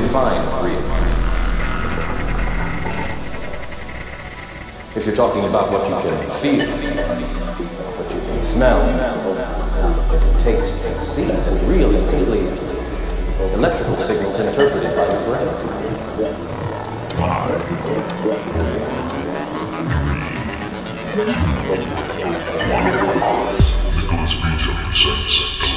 define real? If you're talking about what you can feel, what you can smell, what you can taste and see, then real is simply electrical signals interpreted by your brain. Five, Nicholas Vito presents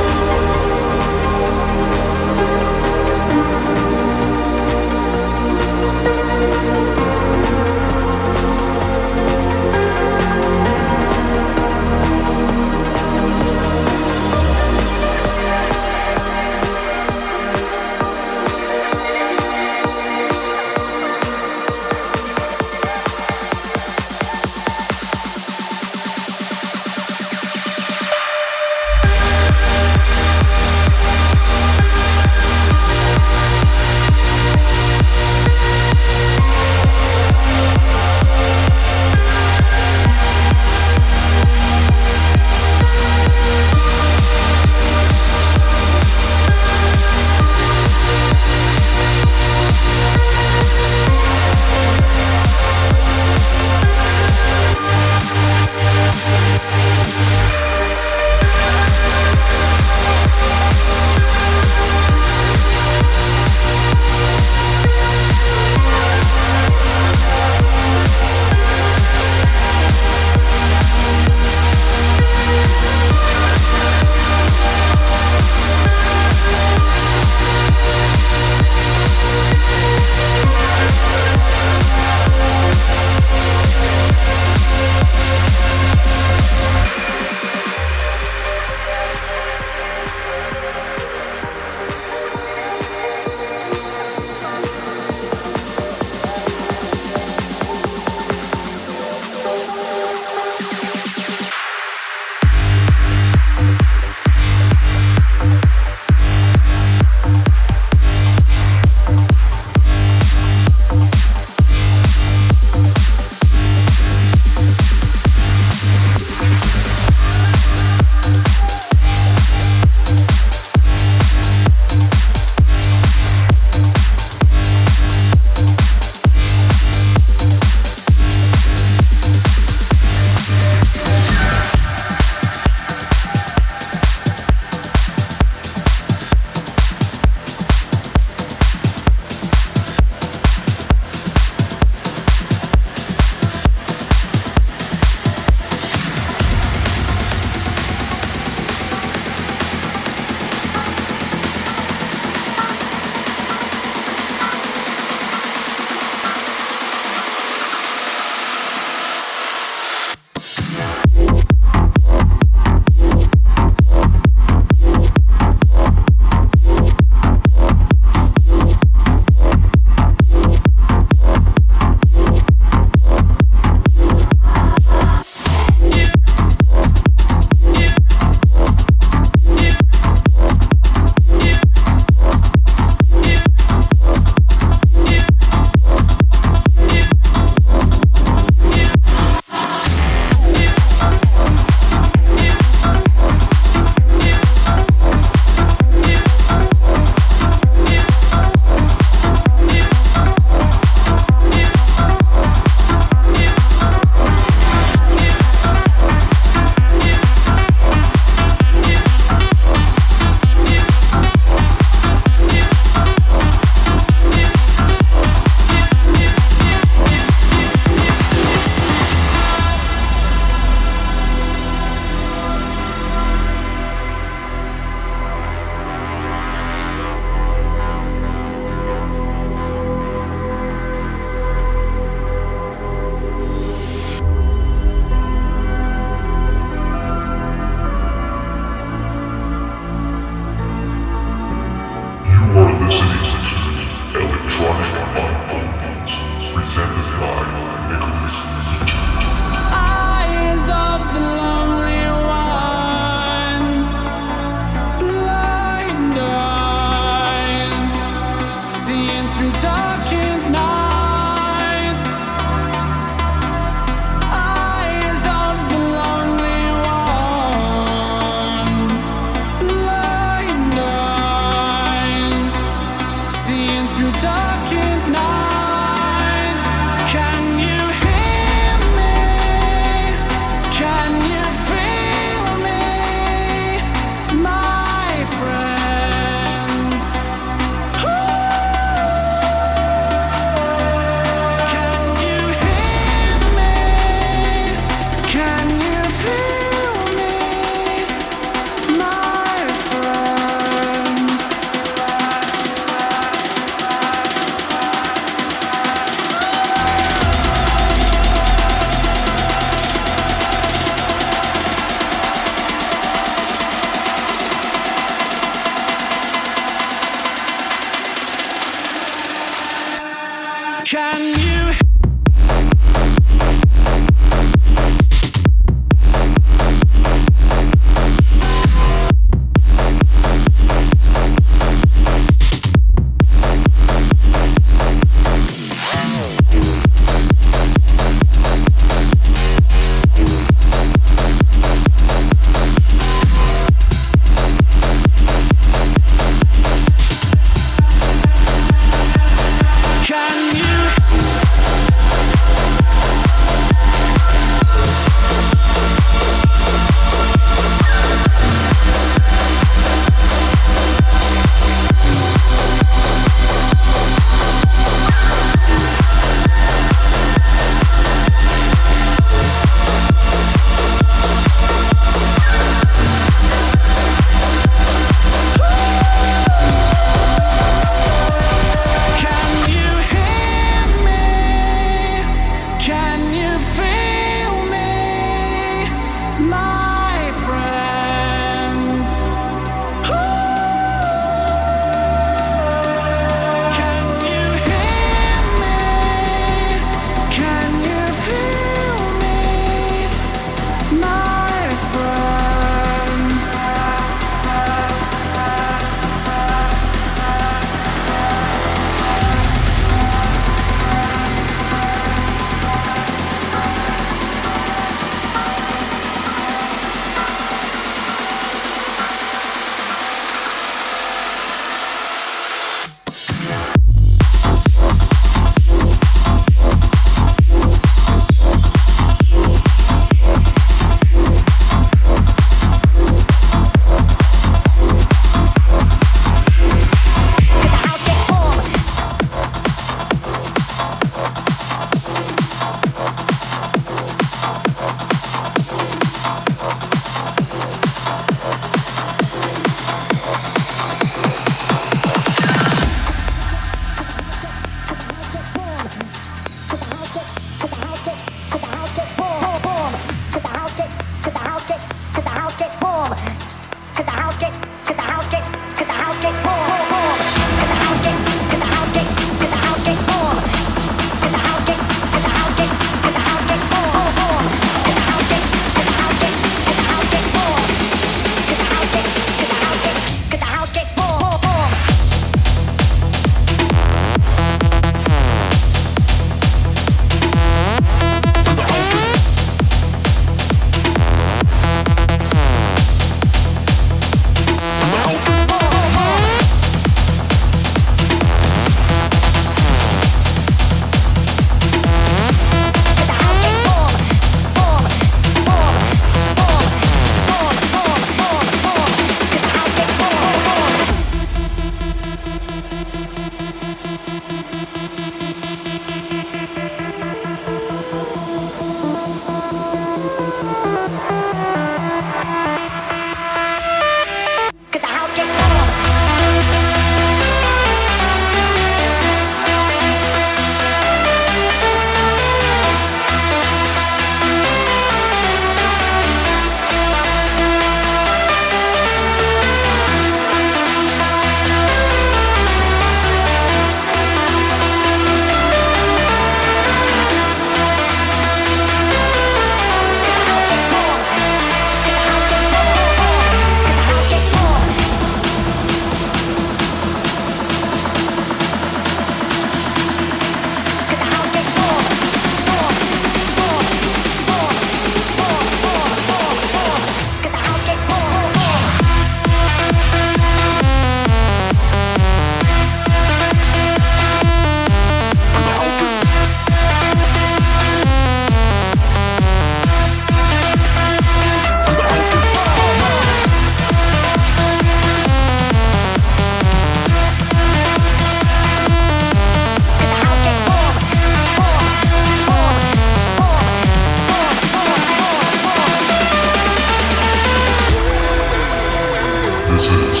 Message.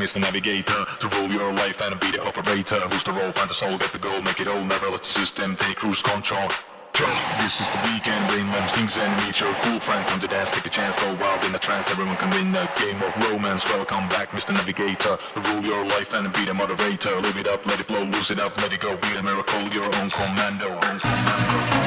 Mr. Navigator. To rule your life and be the operator. Who's the role, find the soul, get the goal, make it all Never. Let the system take cruise control. This is the weekend, rain when things and meet your cool friend Come to dance, take a chance, go wild in a trance. Everyone can win a game of romance. Welcome back, Mr. Navigator. Rule your life and be the moderator. Live it up, let it flow, lose it up, let it go. Be a miracle, your own commando, own commando.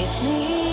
It's me.